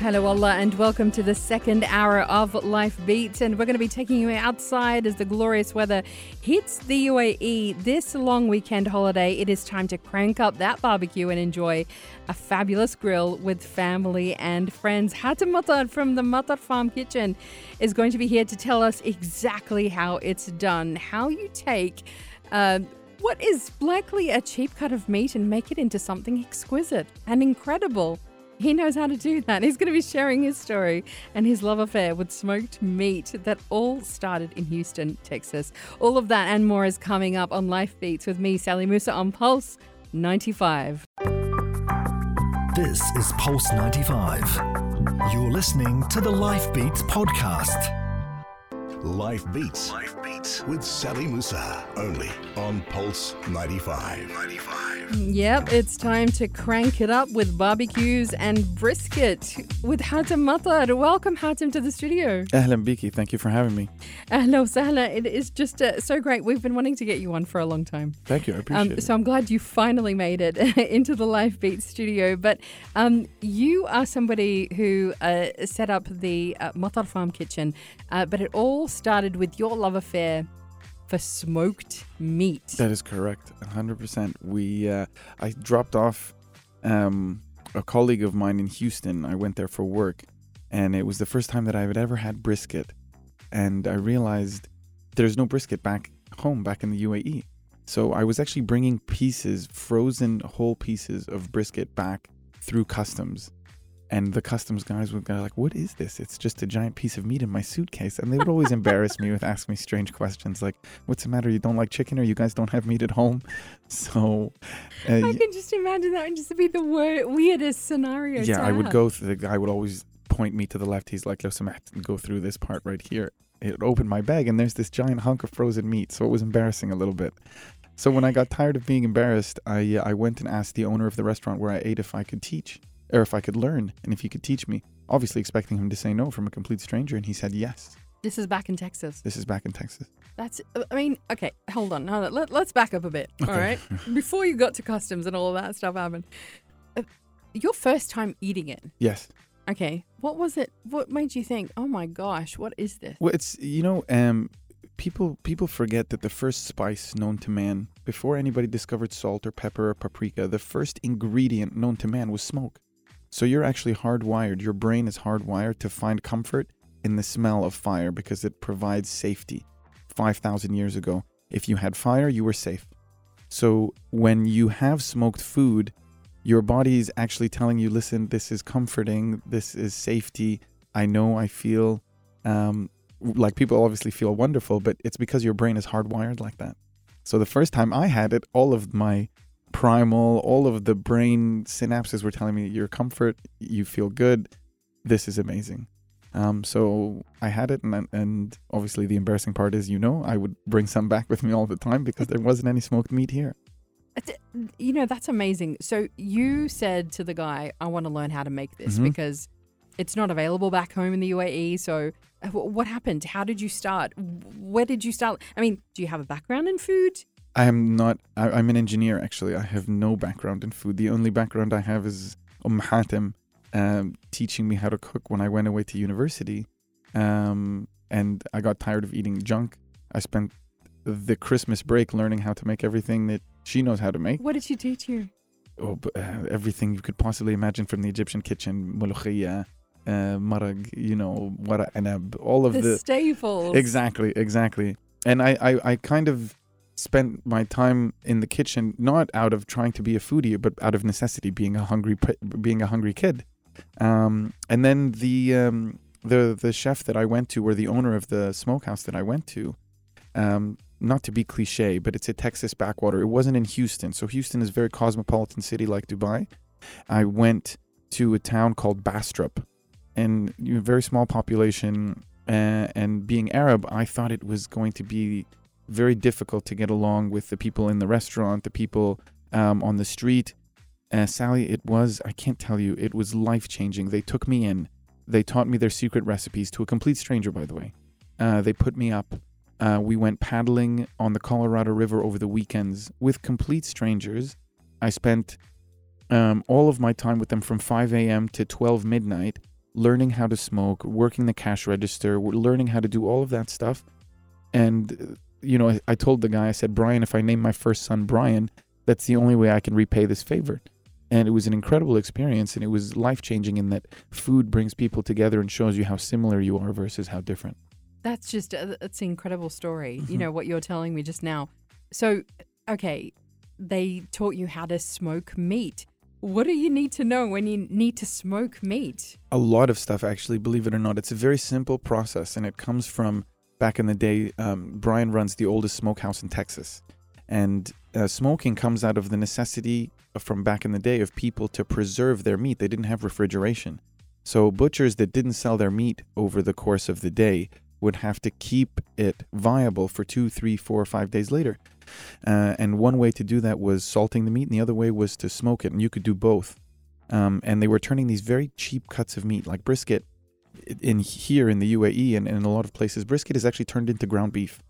Hello, Allah, and welcome to the second hour of Life Beats. And we're going to be taking you outside as the glorious weather hits the UAE this long weekend holiday. It is time to crank up that barbecue and enjoy a fabulous grill with family and friends. Hatem Matar from the Matar Farm Kitchen is going to be here to tell us exactly how it's done, how you take. Uh, what is likely a cheap cut of meat and make it into something exquisite and incredible. He knows how to do that. He's going to be sharing his story and his love affair with smoked meat that all started in Houston, Texas. All of that and more is coming up on Life Beats with me, Sally Musa, on Pulse 95. This is Pulse 95. You're listening to the Life Beats podcast. Life Beats. Life Beats with Sally Musa. Only on Pulse 95. 95. Yep, it's time to crank it up with barbecues and brisket with Hatem Matar. Welcome, Hatem, to the studio. Ahlan Biki, thank you for having me. Hello, Sahla. It is just uh, so great. We've been wanting to get you on for a long time. Thank you, I appreciate um, it. So I'm glad you finally made it into the Life Beat studio. But um, you are somebody who uh, set up the uh, Matar Farm Kitchen, uh, but it all started with your love affair for smoked meat. That is correct, 100%. We, uh, I dropped off um, a colleague of mine in Houston. I went there for work, and it was the first time that I had ever had brisket. And I realized there's no brisket back home, back in the UAE. So I was actually bringing pieces, frozen whole pieces of brisket back through customs and the customs guys would go like, "What is this? It's just a giant piece of meat in my suitcase." And they would always embarrass me with asking me strange questions like, "What's the matter? You don't like chicken, or you guys don't have meat at home?" So uh, I can just imagine that would just be the wor- weirdest scenario. Yeah, I have. would go. Through, the guy would always point me to the left. He's like, "Lo and go through this part right here." It opened my bag, and there's this giant hunk of frozen meat. So it was embarrassing a little bit. So when I got tired of being embarrassed, I uh, I went and asked the owner of the restaurant where I ate if I could teach or if I could learn and if he could teach me. Obviously, expecting him to say no from a complete stranger, and he said yes. This is back in Texas. This is back in Texas. That's, uh, I mean, okay, hold on. Now, let, us back up a bit, okay. all right? Before you got to customs and all that stuff happened, uh, your first time eating it. Yes. Okay. What was it? What made you think, oh my gosh, what is this? Well, it's, you know, um, people people forget that the first spice known to man, before anybody discovered salt or pepper or paprika, the first ingredient known to man was smoke. So you're actually hardwired, your brain is hardwired to find comfort in the smell of fire because it provides safety. 5,000 years ago, if you had fire, you were safe. So when you have smoked food, your body is actually telling you, listen, this is comforting, this is safety. I know I feel um, like people obviously feel wonderful, but it's because your brain is hardwired like that. So the first time I had it, all of my primal, all of the brain synapses were telling me your comfort, you feel good. This is amazing. Um, so I had it, and and obviously the embarrassing part is, you know, I would bring some back with me all the time because there wasn't any smoked meat here. You know, that's amazing. So you said to the guy, "I want to learn how to make this mm-hmm. because it's not available back home in the UAE." So uh, what happened? How did you start? Where did you start? I mean, do you have a background in food? I am not. I, am an engineer actually. I have no background in food. The only background I have is Umm Hatem um, teaching me how to cook when I went away to university, um, and I got tired of eating junk. I spent the Christmas break learning how to make everything that she knows how to make. What did she teach you? Oh, uh, everything you could possibly imagine from the Egyptian kitchen, mulukhiyah, uh, marag, you know, wara anab, all of the, the staples. Exactly, exactly. And I, I, I kind of spent my time in the kitchen not out of trying to be a foodie, but out of necessity, being a hungry being a hungry kid. Um, and then the um, the the chef that I went to, or the owner of the smokehouse that I went to, um, not to be cliche, but it's a Texas backwater. It wasn't in Houston, so Houston is a very cosmopolitan city like Dubai. I went to a town called Bastrop, and you know, very small population. Uh, and being Arab, I thought it was going to be very difficult to get along with the people in the restaurant, the people um, on the street. Uh, Sally, it was, I can't tell you, it was life changing. They took me in. They taught me their secret recipes to a complete stranger, by the way. Uh, they put me up. Uh, we went paddling on the Colorado River over the weekends with complete strangers. I spent um, all of my time with them from 5 a.m. to 12 midnight, learning how to smoke, working the cash register, learning how to do all of that stuff. And, uh, you know, I, told the guy, I said, Brian, if I name my first son Brian, that's the only way I can repay this favor. And it was an incredible experience, and it was life changing in that food brings people together and shows you how similar you are versus how different. That's just uh, it's an incredible story. Mm-hmm. You know what you're telling me just now. So, okay, they taught you how to smoke meat. What do you need to know when you need to smoke meat? a lot of stuff actually believe it or not it's a very simple process and it comes from back in the day um, brian runs the oldest smokehouse in texas. And uh, smoking comes out of the necessity from back in the day of people to preserve their meat. They didn't have refrigeration. So butchers that didn't sell their meat over the course of the day would have to keep it viable for two three four five days later. Uh, and one way to do that was salting the meat and the other way was to smoke it. And you could do both. Um, and they were turning these very cheap cuts of meat, like brisket, in here in the UAE and, in a lot of places. Brisket is actually turned into ground beef.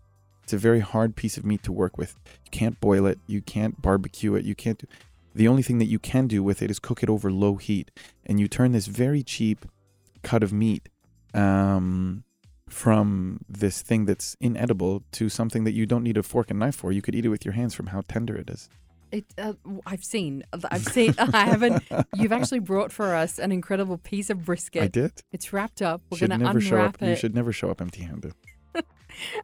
It's a very hard piece of meat to work with. You can't boil it, you can't barbecue it, you can't. Do, the only thing that you can do with it is cook it over low heat, and you turn this very cheap cut of meat um, from this thing that's inedible to something that you don't need a fork and knife for. You could eat it with your hands from how tender it is. It, uh, I've seen, I've seen. I haven't. You've actually brought for us an incredible piece of brisket. I did. It's wrapped up. We're going to never show unwrap it. You should never show up empty-handed.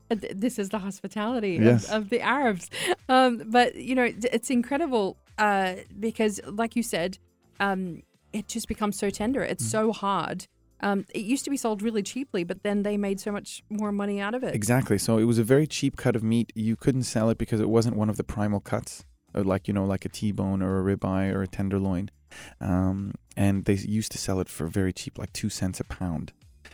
This is the hospitality Yes. of, of the Arabs. Um, but, you know, it's incredible uh, because, like you said, um, it just becomes so tender. Mm. It's so hard. Um, it used to be sold really cheaply, but then they made so much more money out of it. Exactly. So it was a very cheap cut of meat. You couldn't sell it because it wasn't one of the primal cuts, uh, like you know, like a T-bone or a ribeye or a tenderloin. Um, and they used to sell it for very cheap, like two cents a pound.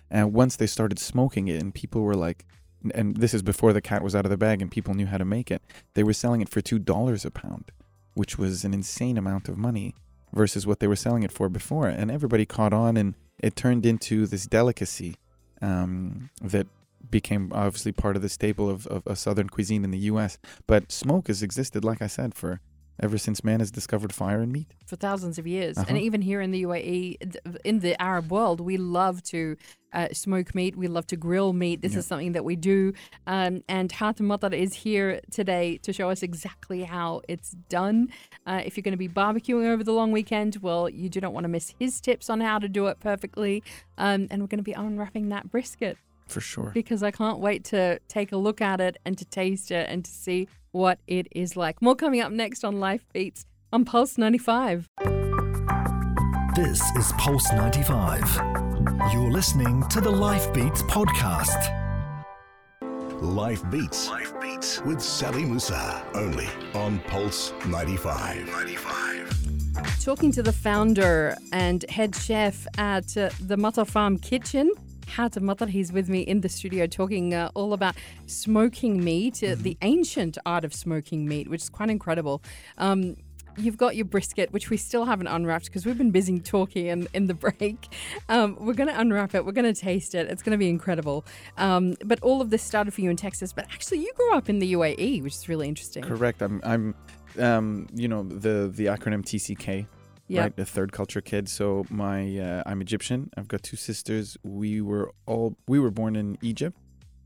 And once they started smoking it, and people were like, and this is before the cat was out of the bag, and people knew how to make it. They were selling it for two dollars a pound, which was an insane amount of money versus what they were selling it for before. And everybody caught on, and it turned into this delicacy um, that became obviously part of the staple of, of, of southern cuisine in the U.S. But smoke has existed, like I said, for ever since man has discovered fire and meat. for thousands of years. And Uh-huh. even here in the UAE, in the Arab world, we love to uh, smoke meat. We love to grill meat. This Yeah. is something that we do. Um, and Hatem Matar is here today to show us exactly how it's done. Uh, if you're going to be barbecuing over the long weekend, well, you do not want to miss his tips on how to do it perfectly. Um, and we're going to be unwrapping that brisket For sure. because I can't wait to take a look at it and to taste it and to see what it is like. More coming up next on Life Beats on Pulse 95. This is Pulse 95. You're listening to the Life Beats podcast. Life Beats. Life Beats with Sally Musa. Only on Pulse 95. 95. Talking to the founder and head chef at uh, the Matar Farm Kitchen, Hatem Matar. He's with me in the studio talking uh, all about smoking meat, uh, the ancient art of smoking meat, which is quite incredible. Um, You've got your brisket, which we still haven't unwrapped because we've been busy talking in, in the break. Um, we're going to unwrap it. We're going to taste it. It's going to be incredible. Um, but all of this started for you in Texas. But actually, you grew up in the UAE, which is really interesting. Correct. I'm. I'm. Um. You know the the acronym TCK. Yep. Right. The third culture kid. So my. Uh, I'm Egyptian. I've got two sisters. We were all. We were born in Egypt.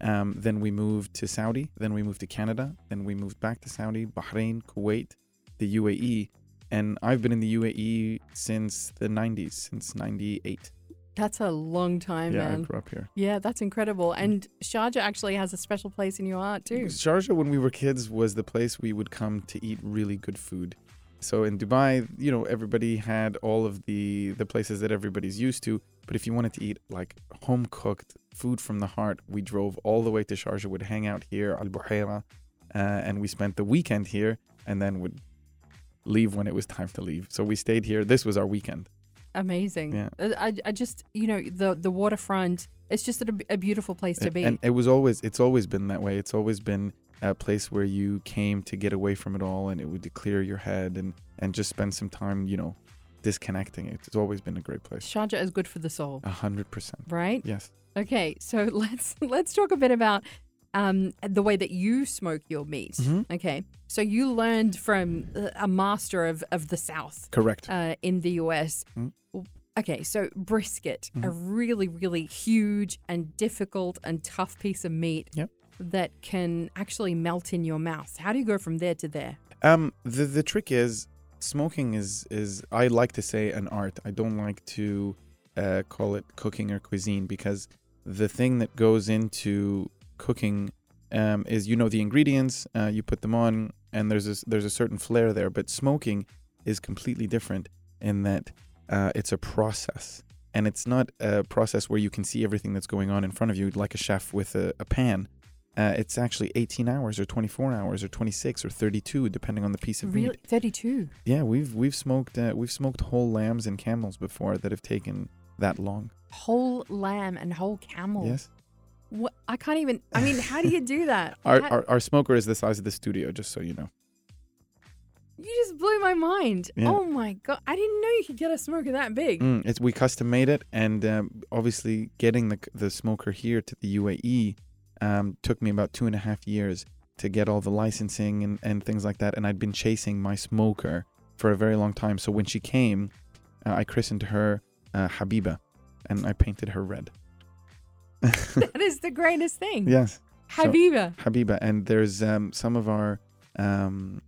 Um. Then we moved to Saudi. Then we moved to Canada. Then we moved back to Saudi, Bahrain, Kuwait, the UAE, and I've been in the UAE since the 90s, since 98. That's a long time, yeah, I grew up here. Yeah, that's incredible. And Sharjah actually has a special place in your heart too. Sharjah, when we were kids, was the place we would come to eat really good food. So in Dubai, you know, everybody had all of the the places that everybody's used to. But if you wanted to eat like home cooked food from the heart, we drove all the way to Sharjah, would hang out here, Al Buhaira, uh, and we spent the weekend here, and then would leave when it was time to leave. So we stayed here. This was our weekend. Amazing. Yeah. Uh, I, I just, you know, the the waterfront. It's just a, a beautiful place to be. And it was always, it's always been that way. It's always been a place where you came to get away from it all, and it would clear your head and and just spend some time, you know, disconnecting. It's always been a great place. Sharjah is good for the soul, A hundred percent. right? Yes. Okay, so let's let's talk a bit about um, the way that you smoke your meat. Mhm. Okay, so you learned from uh, a master of of the South Correct. uh, in the US. Mm. Okay, so brisket, a Mm-hmm. really really huge and difficult and tough piece of meat Yep. That can actually melt in your mouth. How do you go from there to there? Um, the the trick is smoking is is I like to say an art. I don't like to uh, call it cooking or cuisine because the thing that goes into cooking um, is you know the ingredients, uh, you put them on, and there's a, there's a certain flair there. But smoking is completely different in that uh, it's a process, and it's not a process where you can see everything that's going on in front of you like a chef with a, a pan. Uh, it's actually 18 hours or 24 hours or 26 or 32 depending on the piece of Really, meat. thirty-two. Yeah, we've we've smoked uh, we've smoked whole lambs and camels before that have taken that long. Whole lamb and whole camel. Yes. What? I can't even. I mean, how do you do that? Our, How- our our smoker is the size of the studio just so you know. You just blew my mind. Yeah. Oh my god! I didn't know you could get a smoker that big. Mm, it's we custom made it and um, obviously getting the the smoker here to the UAE um, took me about two and a half years to get all the licensing and, and things like that and I'd been chasing my smoker for a very long time so when she came uh, I christened her uh, Habiba and I painted her red. that is the greatest thing. Yes. So- Habiba. Habiba, and there's um, some of our um,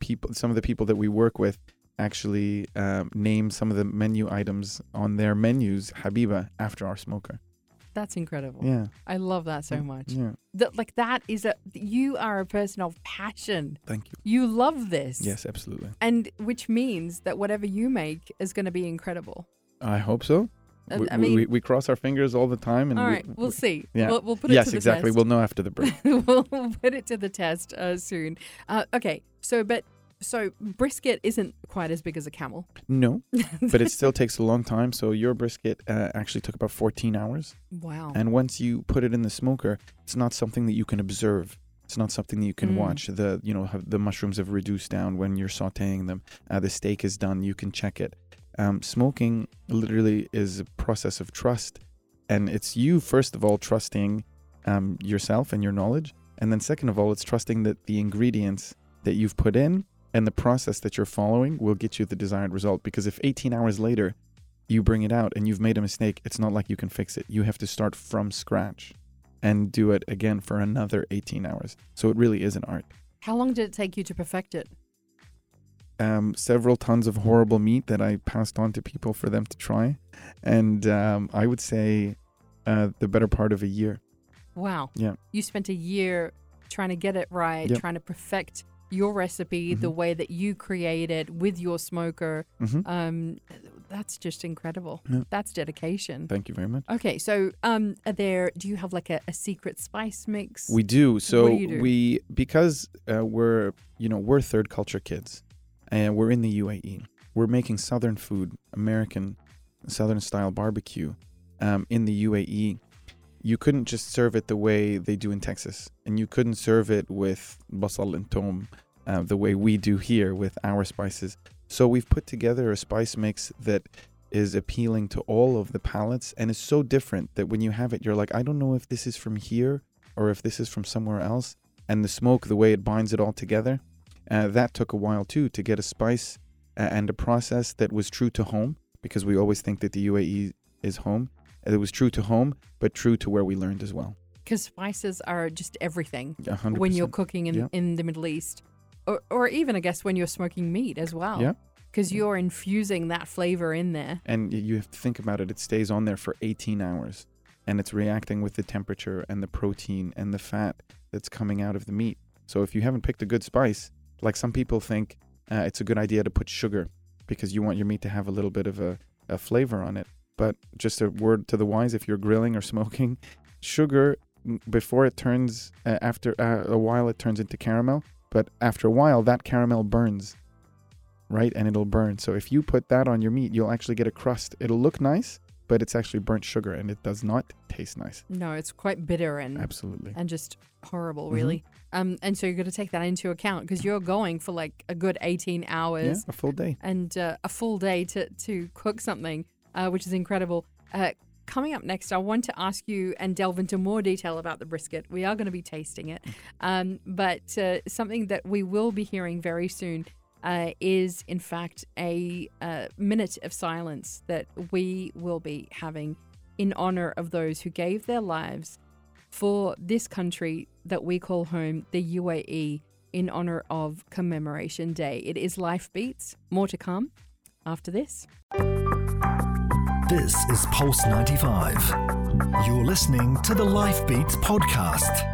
people, some of the people that we work with actually um, name some of the menu items on their menus Habiba after our smoker. That's incredible. Yeah, I love that so much. Yeah, That like that is a you are a person of passion. thank you. You love this. Yes, absolutely. And which means that whatever you make is going to be incredible. I hope so. Uh, we, I mean- we, we cross our fingers all the time, and All we, we'll see. yeah. We'll, we'll put it yes, to the exactly. test. We'll know after the break. we'll put it to the test uh, soon. Uh, okay, so but so brisket isn't quite as big as a camel. no, but it still takes a long time. So your brisket uh, actually took about 14 hours. Wow. And once you put it in the smoker, it's not something that you can observe. It's not something that you can Mm. watch. The you know have, the mushrooms have reduced down when you're sautéing them. Uh, the steak is done. You can check it. Um, smoking literally is a process of trust, and it's you first of all trusting um, yourself and your knowledge, and then second of all, it's trusting that the ingredients that you've put in and the process that you're following will get you the desired result. Because if 18 hours later you bring it out and you've made a mistake, it's not like you can fix it. You have to start from scratch and do it again for another 18 hours. So it really is an art. How long did it take you to perfect it? Um, several tons of horrible meat that I passed on to people for them to try. And um, I would say uh, the better part of a year. Wow. Yeah. You spent a year trying to get it right, Yep. trying to perfect your recipe the Mhm. way that you create it with your smoker. hmm Um, that's just incredible. Yeah. That's dedication. Thank you very much. Okay, so um, are there? Do you have like a, a secret spice mix? We do. So do do? we because uh, we're you know we're third culture kids, and we're in the UAE. We're making southern food, American, southern style barbecue, um, in the UAE. You couldn't just serve it the way they do in Texas, and you couldn't serve it with basal and tom, uh, the way we do here with our spices. So we've put together a spice mix that is appealing to all of the palates and is so different that when you have it, you're like, I don't know if this is from here or if this is from somewhere else. And the smoke, the way it binds it all together, uh, that took a while too to get a spice uh, and a process that was true to home because we always think that the UAE is home. It was true to home, but true to where we learned as well. because spices are just everything A hundred when you're cooking in, Yeah. in the Middle East, or or even I guess when you're smoking meat as well. Yeah. Because you're infusing that flavor in there. And you have to think about it. It stays on there for 18 hours, and it's reacting with the temperature and the protein and the fat that's coming out of the meat. So if you haven't picked a good spice, like some people think uh, it's a good idea to put sugar because you want your meat to have a little bit of a, a flavor on it. But just a word to the wise: if you're grilling or smoking, sugar before it turns uh, after uh, a while it turns into caramel, but after a while that caramel burns right? And it'll burn. So if you put that on your meat, you'll actually get a crust. It'll look nice, but it's actually burnt sugar and it does not taste nice. No, it's quite bitter and Absolutely. and just horrible, Mhm. really. Um, and so you're going to take that into account because you're going for like a good 18 Yeah, hours a full day. and uh, a full day to, to cook something, uh, which is incredible. Uh, coming up next, I want to ask you and delve into more detail about the brisket. We are going to be tasting it. Um, but uh, something that we will be hearing very soon uh, is, in fact, a uh, minute of silence that we will be having in honor of those who gave their lives for this country that we call home, the UAE, in honor of Commemoration Day. It is Life Beats. More to come after this. This is Pulse 95. You're listening to the Life Beats podcast.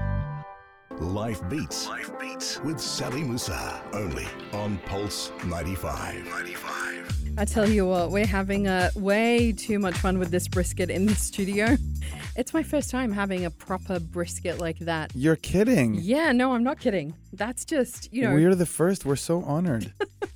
Life Beats. Life Beats with Sally Musa. Only on Pulse 95. 95. I tell you what, we're having uh, way too much fun with this brisket in the studio. It's my first time having a proper brisket like that. You're kidding. Yeah, no, I'm not kidding. That's just, you know, We're the first. We're so honored.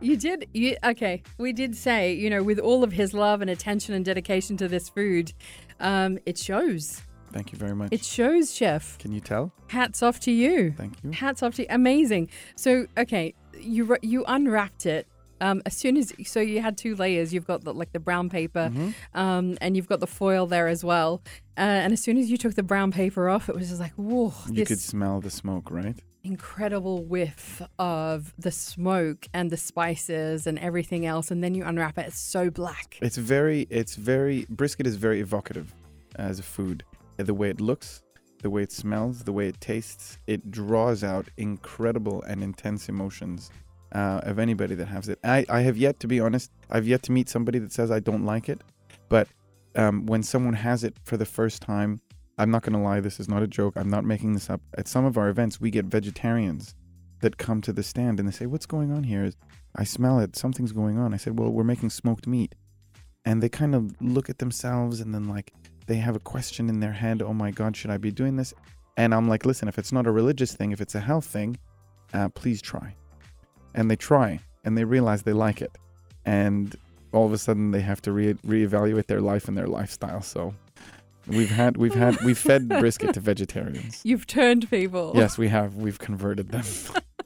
you did, you, okay, we did say, you know, with all of his love and attention and dedication to this food, um, it shows. Thank you very much. It shows, chef. Can you tell? Hats off to you. Thank you. Hats off to you. Amazing. So, okay, you you unwrapped it. Um, as soon as so you had two layers. You've got the, like the brown paper, Mm-hmm. um, and you've got the foil there as well. Uh, and as soon as you took the brown paper off, it was just like, whoa, You this could smell the smoke, right? Incredible whiff of the smoke and the spices and everything else. And then you unwrap it. It's so black. It's very, it's very, brisket is very evocative as a food. The way it looks, the way it smells, the way it tastes, it draws out incredible and intense emotions uh, of anybody that has it. I, I have yet to be honest, I've yet to meet somebody that says I don't like it. But um, when someone has it for the first time, I'm not going to lie, this is not a joke. I'm not making this up. At some of our events, we get vegetarians that come to the stand and they say, What's going on here? I smell it. Something's going on. I said, Well, we're making smoked meat and they kind of look at themselves and then like they have a question in their head oh my god should i be doing this and i'm like listen if it's not a religious thing if it's a health thing uh, please try and they try and they realize they like it and all of a sudden they have to re- reevaluate their life and their lifestyle so we've had we've had we've fed brisket to vegetarians You've turned people. yes we have we've converted them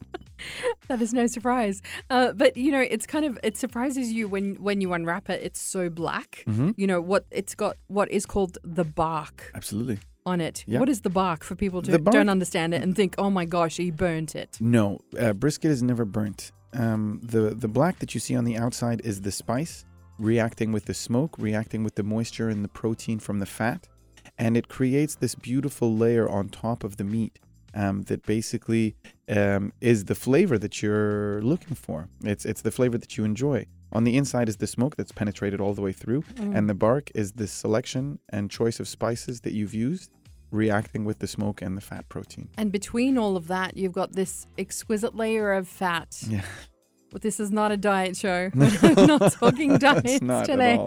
That is no surprise. Uh, but you know, it's kind of it surprises you when when you unwrap it. It's so black. Mhm. You know what? It's got what is called the bark absolutely on it. Yeah. What is the bark for people who bark- don't understand it and think, oh my gosh, he burnt it. No, uh, brisket is never burnt. Um, the the black that you see on the outside is the spice reacting with the smoke, reacting with the moisture and the protein from the fat, and it creates this beautiful layer on top of the meat um, that basically um, is the flavor that you're looking for. It's it's the flavor that you enjoy. On the inside is the smoke that's penetrated all the way through, and the bark is the selection and choice of spices that you've used, reacting with the smoke and the fat protein. And between all of that, you've got this exquisite layer of fat. Yeah. But this is not a diet show. We're not talking diets not today.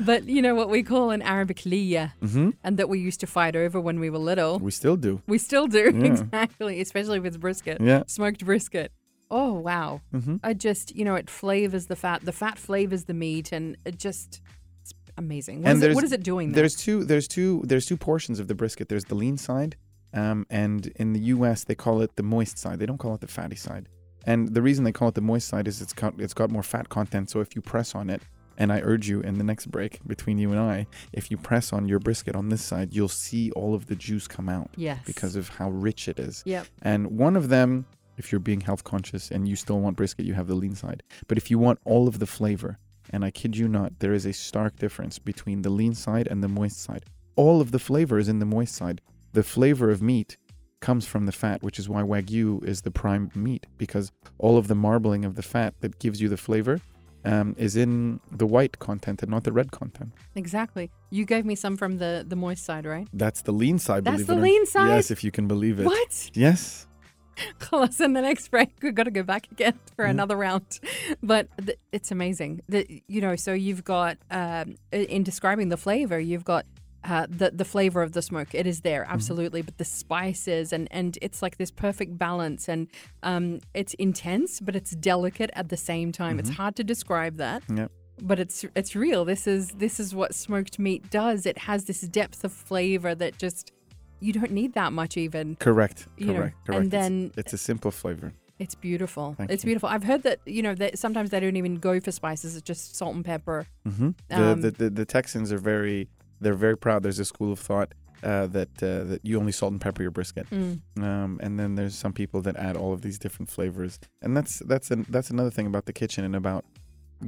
But you know what we call an Arabic liya, hmm and that we used to fight over when we were little. We still do. We still do, Yeah. exactly, especially with brisket, Yeah. smoked brisket. Oh, wow. hmm I just, you know, it flavors the fat. The fat flavors the meat, and it just, it's amazing. What, And is, it, what is it doing there? There's two. There's two. There's two portions of the brisket. There's the lean side, um, and in the U.S. they call it the moist side. They don't call it the fatty side. And the reason they call it the moist side is it's got it's got more fat content. So if you press on it, and I urge you in the next break between you and I, if you press on your brisket on this side, you'll see all of the juice come out yes. because of how rich it is. Yep. And one of them, if you're being health conscious and you still want brisket, you have the lean side. But if you want all of the flavor, and I kid you not, there is a stark difference between the lean side and the moist side. All of the flavor is in the moist side. The flavor of meat comes from the fat, which is why Wagyu is the prime meat, because all of the marbling of the fat that gives you the flavor um, is in the white content and not the red content. Exactly. You gave me some from the the moist side, right? That's the lean side. That's believe the it or- lean side? Yes, if you can believe it. What? Yes. Let's in the next break. We've got to go back again for Mhm. another round. But th- it's amazing. The, you know, so you've got, um, in describing the flavor, you've got uh, the, the flavor of the smoke. It is there, absolutely. But the spices, and, and it's like this perfect balance. And um, it's intense, but it's delicate at the same time. It's hard to describe that. Yep. But it's it's real. This is this is what smoked meat does. It has this depth of flavor that just you don't need that much even. Correct. You know, correct. and correct. It's- then- it's, a simple flavor. It's beautiful. Thank it's you. beautiful. I've heard that you know that sometimes they don't even go for spices. It's just salt and pepper. hmm Um, the, the, the the Texans are very they're very proud. There's a school of thought uh, that uh, that you only salt and pepper your brisket. Mm. Um, and then there's some people that add all of these different flavors, and that's that's an, that's another thing about the kitchen and about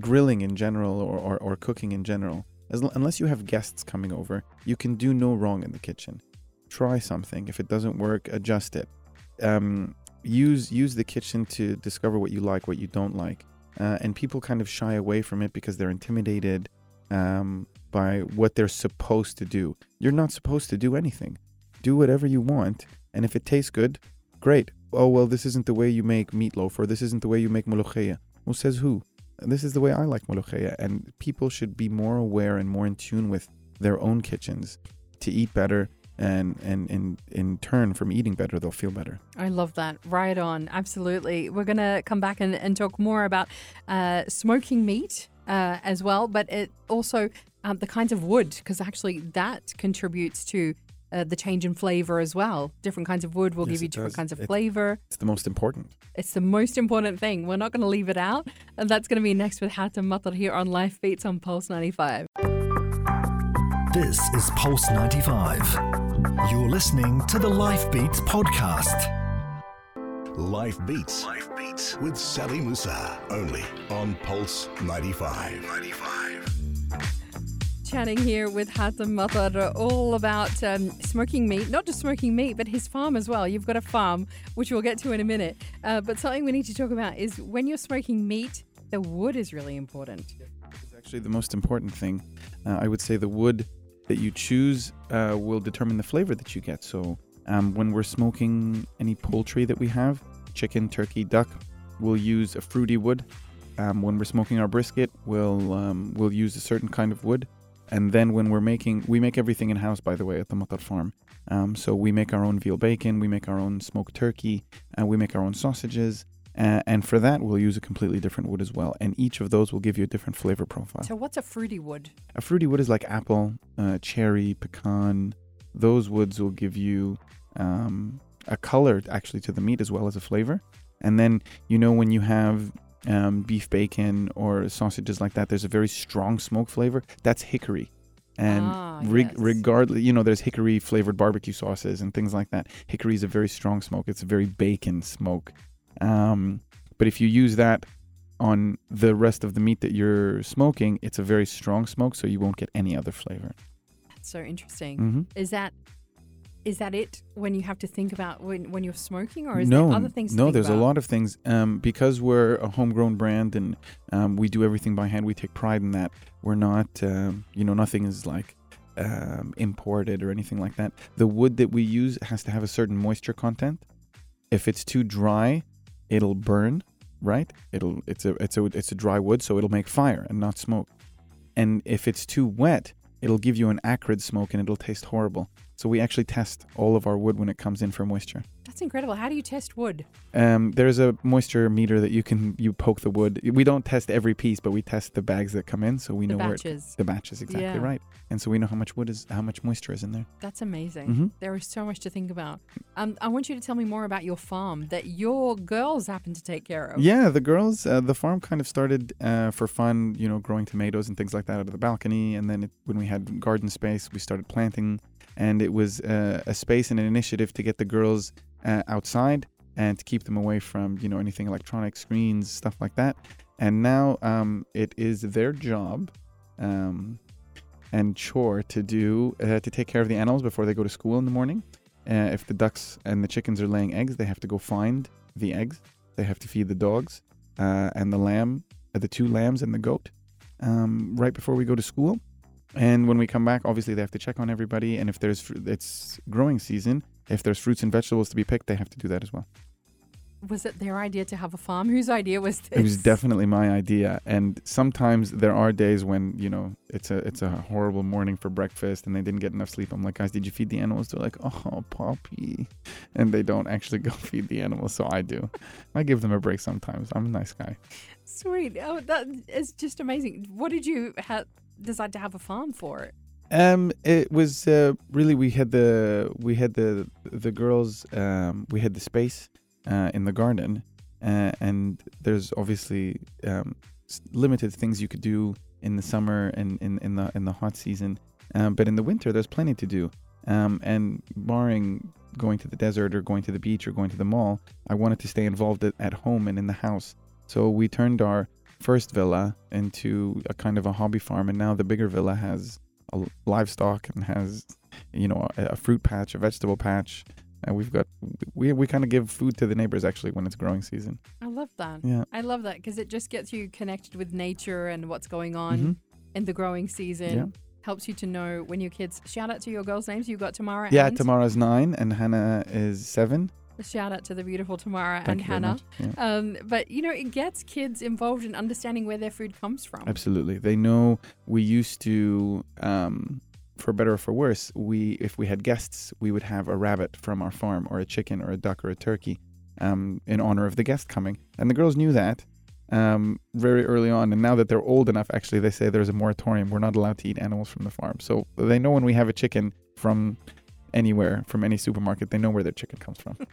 grilling in general or, or, or cooking in general. As, l- unless you have guests coming over, you can do no wrong in the kitchen. Try something. If it doesn't work, adjust it. Um, use use the kitchen to discover what you like, what you don't like. Uh, and people kind of shy away from it because they're intimidated um, by what they're supposed to do. You're not supposed to do anything. Do whatever you want, and if it tastes good, great. Oh well, this isn't the way you make meatloaf, or this isn't the way you make molokhia. Well, says who? This is the way I like molokhia, and people should be more aware and more in tune with their own kitchens to eat better, and and in in turn from eating better, they'll feel better. I love that. Right on. Absolutely. We're to come back and, and talk more about uh, smoking meat uh, as well, but it also um, the kinds of wood, because actually that contributes to uh, the change in flavor as well. Different kinds of wood will Yes, give you different does. kinds of It- flavor. It's the most important. It's the most important thing. We're not going to leave it out. And that's going to be next with Hatem Matar here on Life Beats on Pulse 95. This is Pulse 95. You're listening to the Life Beats podcast. Life Beats. Life Beats with Sally Musa. Only on Pulse 95. 95. Chatting here with Hatem Matar all about um, smoking meat, not just smoking meat, but his farm as well. You've got a farm, which we'll get to in a minute. Uh, but something we need to talk about is when you're smoking meat, the wood is really important. It's actually the most important thing. Uh, I would say the wood that you choose uh, will determine the flavor that you get. So um, when we're smoking any poultry that we have, chicken, turkey, duck, we'll use a fruity wood. Um, when we're smoking our brisket, we'll um, we'll use a certain kind of wood. And then when we're making, we make everything in house, by the way, at the Matar farm. Um, so we make our own veal bacon, we make our own smoked turkey, and we make our own sausages. Uh, and for that, we'll use a completely different wood as well. And each of those will give you a different flavor profile. So, what's a fruity wood? A fruity wood is like apple, uh, cherry, pecan. Those woods will give you um, a color actually to the meat as well as a flavor. And then, you know, when you have um, beef bacon or sausages like that, there's a very strong smoke flavor. That's hickory. And Ah, reg- yes. regardless, you know, there's hickory flavored barbecue sauces and things like that. Hickory is a very strong smoke. It's a very bacon smoke. Um, but if you use that on the rest of the meat that you're smoking, it's a very strong smoke, so you won't get any other flavor. That's so interesting. hmm Is that is that it when you have to think about when, when you're smoking, or is no, there other things? To no, there's about? a lot of things. Um, because we're a homegrown brand and um, we do everything by hand. We take pride in that. We're not, um, you know, nothing is like um, imported or anything like that. The wood that we use has to have a certain moisture content. If it's too dry, it'll burn. Right? It'll it's a it's a it's a dry wood, so it'll make fire and not smoke. And if it's too wet, it'll give you an acrid smoke and it'll taste horrible. So we actually test all of our wood when it comes in for moisture. That's incredible. How do you test wood? Um, there's a moisture meter that you can you poke the wood. We don't test every piece, but we test the bags that come in, so we The know where it, batches. the batches exactly Yeah. right, and so we know how much wood is how much moisture is in there. That's amazing. Mhm. There is so much to think about. Um, I want you to tell me more about your farm that your girls happen to take care of. Yeah, the girls, uh, the farm kind of started uh, for fun, you know, growing tomatoes and things like that out of the balcony, and then it, when we had garden space, we started planting, and it was uh, a space and an initiative to get the girls uh, outside and to keep them away from you know anything electronic screens stuff like that. And now um, it is their job um, and chore to do uh, to take care of the animals before they go to school in the morning. Uh, if the ducks and the chickens are laying eggs they have to go find the eggs. They have to feed the dogs uh, and the lamb uh, the two lambs and the goat um, right before we go to school and when we come back obviously they have to check on everybody and if there's it's growing season if there's fruits and vegetables to be picked they have to do that as well Was it their idea to have a farm? Whose idea was this? It was definitely my idea, and sometimes there are days when you know it's a it's a horrible morning for breakfast, and they didn't get enough sleep. I'm like, guys, did you feed the animals? They're like, oh, puppy, and they don't actually go feed the animals, so I do. I give them a break sometimes. I'm a nice guy. Sweet. Oh, that is just amazing. What did you ha- decide to have a farm for? It? Um, it was uh, really we had the we had the the girls um, we had the space uh, in the garden, uh, and there's obviously um, limited things you could do in the summer and in, in the in the hot season, um, but in the winter there's plenty to do. Um, and barring going to the desert or going to the beach or going to the mall, I wanted to stay involved at, at home and in the house. So we turned our first villa into a kind of a hobby farm, and now the bigger villa has a livestock and has you know a, a fruit patch, a vegetable patch, and we've got we we kind of give food to the neighbors actually when it's growing season. I love that. Yeah. I love that because it just gets you connected with nature and what's going on Mhm. in the growing season. Yeah. Helps you to know when your kids. Shout out to your girls' names. You got Tamara. Yeah, and Tamara's nine and Hannah is seven. Shout out to the beautiful Tamara Thank and Hannah. Yeah. Um, but you know, it gets kids involved in understanding where their food comes from. Absolutely. They know we used to, um, for better or for worse, we if we had guests, we would have a rabbit from our farm or a chicken or a duck or a turkey um, in honor of the guest coming. And the girls knew that um, very early on. And now that they're old enough, actually, they say there's a moratorium. We're not allowed to eat animals from the farm. So they know when we have a chicken from anywhere, from any supermarket, they know where their chicken comes from.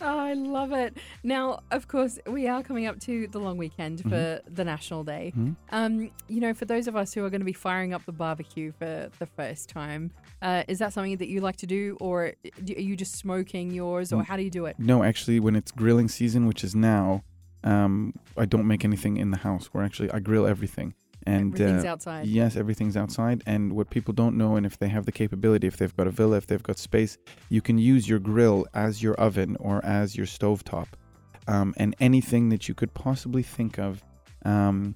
Oh, I love it. Now, of course, we are coming up to the long weekend for the National Day. Mhm. Um, you know, for those of us who are going to be firing up the barbecue for the first time, uh, is that something that you like to do, or do- are you just smoking yours, or Mm. how do you do it? No, actually, when it's grilling season, which is now, um, I don't make anything in the house. We're actually I grill everything, and Everything's uh, outside. yes, everything's outside. And what people don't know, and if they have the capability, if they've got a villa, if they've got space, you can use your grill as your oven or as your stovetop, um, and anything that you could possibly think of um,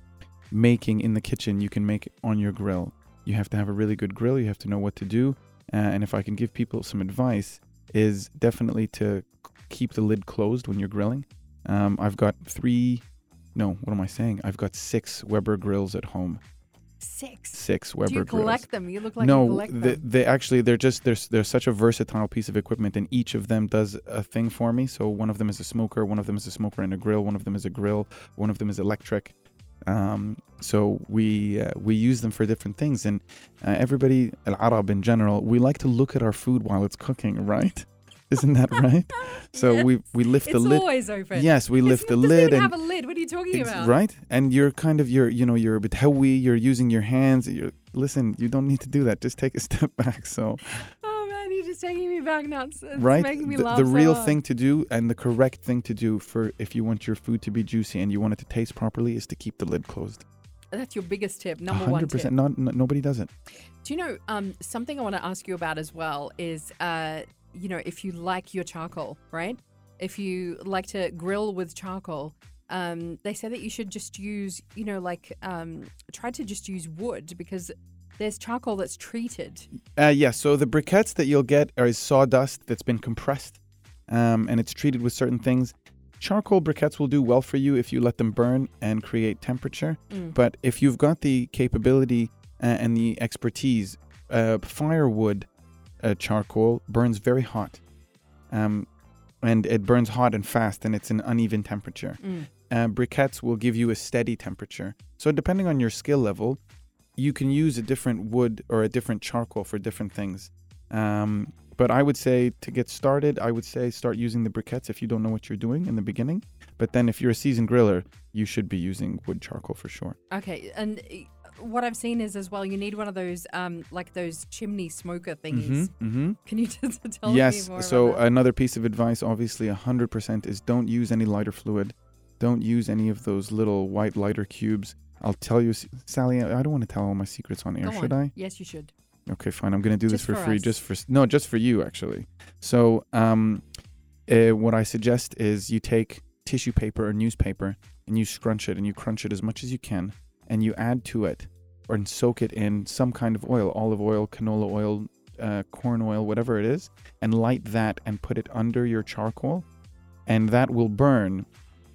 making in the kitchen, you can make on your grill. You have to have a really good grill. You have to know what to do. Uh, and if I can give people some advice, is definitely to keep the lid closed when you're grilling. Um, I've got three, no, what am I saying? I've got six Weber grills at home. Six. Six Weber do you grills. collect them? You look like you no, collect they, them. they actually they're just they're, they're such a versatile piece of equipment, and each of them does a thing for me. So one of them is a smoker, one of them is a smoker and a grill, one of them is a grill, one of them is electric. Um, so we uh, we use them for different things, and uh, everybody Al Arab in general, we like to look at our food while it's cooking, right? Isn't that right? So Yes. we we lift It's the lid. always open. Yes, we It's- lift the it doesn't lid even and have a lid. What are you talking about? right and you're kind of you're you know you're a bit howy you're using your hands you're listen you don't need to do that just take a step back so Oh man, you're just taking me back nuts. It's right making me the, the real hard. thing to do and the correct thing to do for if you want your food to be juicy and you want it to taste properly is to keep the lid closed That's your biggest tip, number one 100% tip. not n- nobody does it Do you know um, something I want to ask you about as well is, uh, you know, if you like your charcoal, right? If you like to grill with charcoal, um, they say that you should just use, you know, like um, try to just use wood because there's charcoal that's treated. uh, yeah so the briquettes that you'll get are sawdust that's been compressed um, and it's treated with certain things charcoal briquettes will do well for you if you let them burn and create temperature Mm. But if you've got the capability uh, and the expertise, uh, firewood uh, charcoal burns very hot. Um, and it burns hot and fast, and it's an uneven temperature. Mm. Uh, briquettes will give you a steady temperature. So, depending on your skill level, you can use a different wood or a different charcoal for different things. Um, but I would say to get started, I would say start using the briquettes if you don't know what you're doing in the beginning. But then, if you're a seasoned griller, you should be using wood charcoal for sure. Okay, and uh, what I've seen is as well, you need one of those, um, like those chimney smoker thingies. Mm-hmm. Can you just tell yes. me more Yes. So another piece of advice, obviously, hundred percent, is don't use any lighter fluid. Don't use any of those little white lighter cubes. I'll tell you, Sally. I I don't want to tell all my secrets on air, Go should on. I? Yes, you should. Okay, fine. I'm gonna do Just this for, for free, us. just for no, just for you actually. So, um, uh, what I suggest is you take tissue paper or newspaper and you scrunch it and you crunch it as much as you can, and you add to it or soak it in some kind of oil, olive oil, canola oil, uh, corn oil, whatever it is, and light that and put it under your charcoal, and that will burn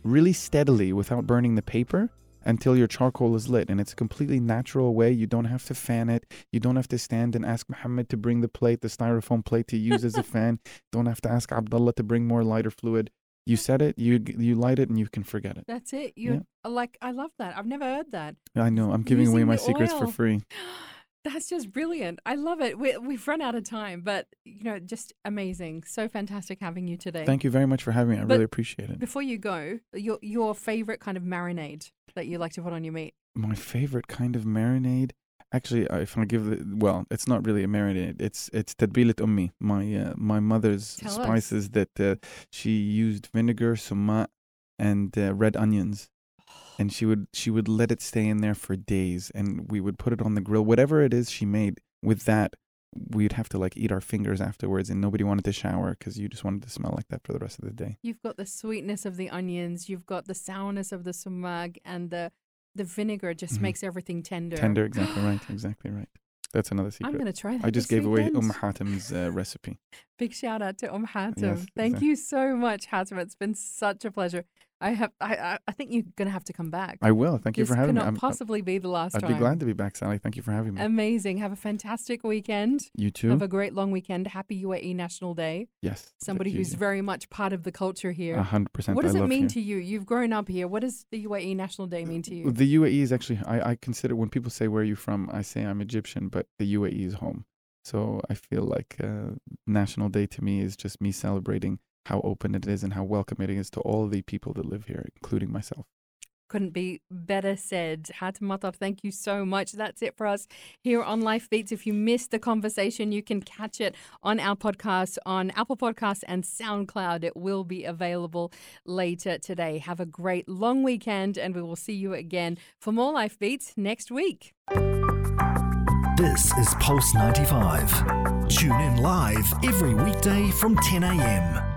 really steadily without burning the paper until your charcoal is lit and it's a completely natural way you don't have to fan it you don't have to stand and ask Muhammad to bring the plate, the styrofoam plate to use as a fan. Don't have to ask Abdullah to bring more lighter fluid. You set it, you you light it, and you can forget it. That's it. You like. I love that. I've never heard that. I know. I'm giving away my secrets for free. That's just brilliant. I love it. We, we've run out of time, but you know, just amazing. So fantastic having you today. Thank you very much for having me. I But really appreciate it. Before you go, your your favorite kind of marinade that you like to put on your meat. My favorite kind of marinade. Actually, uh, if I give the well, it's not really a marinade. It's it's tadbilat ummi, my uh, my mother's Tell us. spices that uh, she used vinegar, sumac, and uh, red onions, and she would she would let it stay in there for days, and we would put it on the grill. Whatever it is she made with that, we'd have to like eat our fingers afterwards, and nobody wanted to shower because you just wanted to smell like that for the rest of the day. You've got the sweetness of the onions, you've got the sourness of the sumac, and the the vinegar just Mhm. makes everything tender. Tender, exactly right, exactly right. That's another secret. I'm going to try that. I just gave away weekend. Umm Hatem's uh, recipe. Big shout out to Om Hatem. Yes, Thank exactly. you so much, Hatem. It's been such a pleasure. I have. I. I, think you're going to have to come back. I will. Thank you this for having me. This cannot I'm- possibly be the last I'd time. be glad to be back, Sally. Thank you for having me. Amazing. Have a fantastic weekend. you too. Have a great long weekend. Happy UAE National Day. yes. Somebody who's very much part of the culture here. Hundred percent. What does I it mean here. to you? You've grown up here. What does the UAE National Day mean to you? The UAE is actually. I, I consider when people say where are you from, I say I'm Egyptian, but the UAE is home. So I feel like uh, National Day to me is just me celebrating how open it is and how welcome it is to all the people that live here, including myself. Couldn't be better said. Hatamatar, thank you so much. That's it for us here on Life Beats. If you missed the conversation, you can catch it on our podcast on Apple Podcasts and SoundCloud. It will be available later today. Have a great long weekend, and we will see you again for more Life Beats next week. This is Pulse 95. Tune in live every weekday from 10 a.m.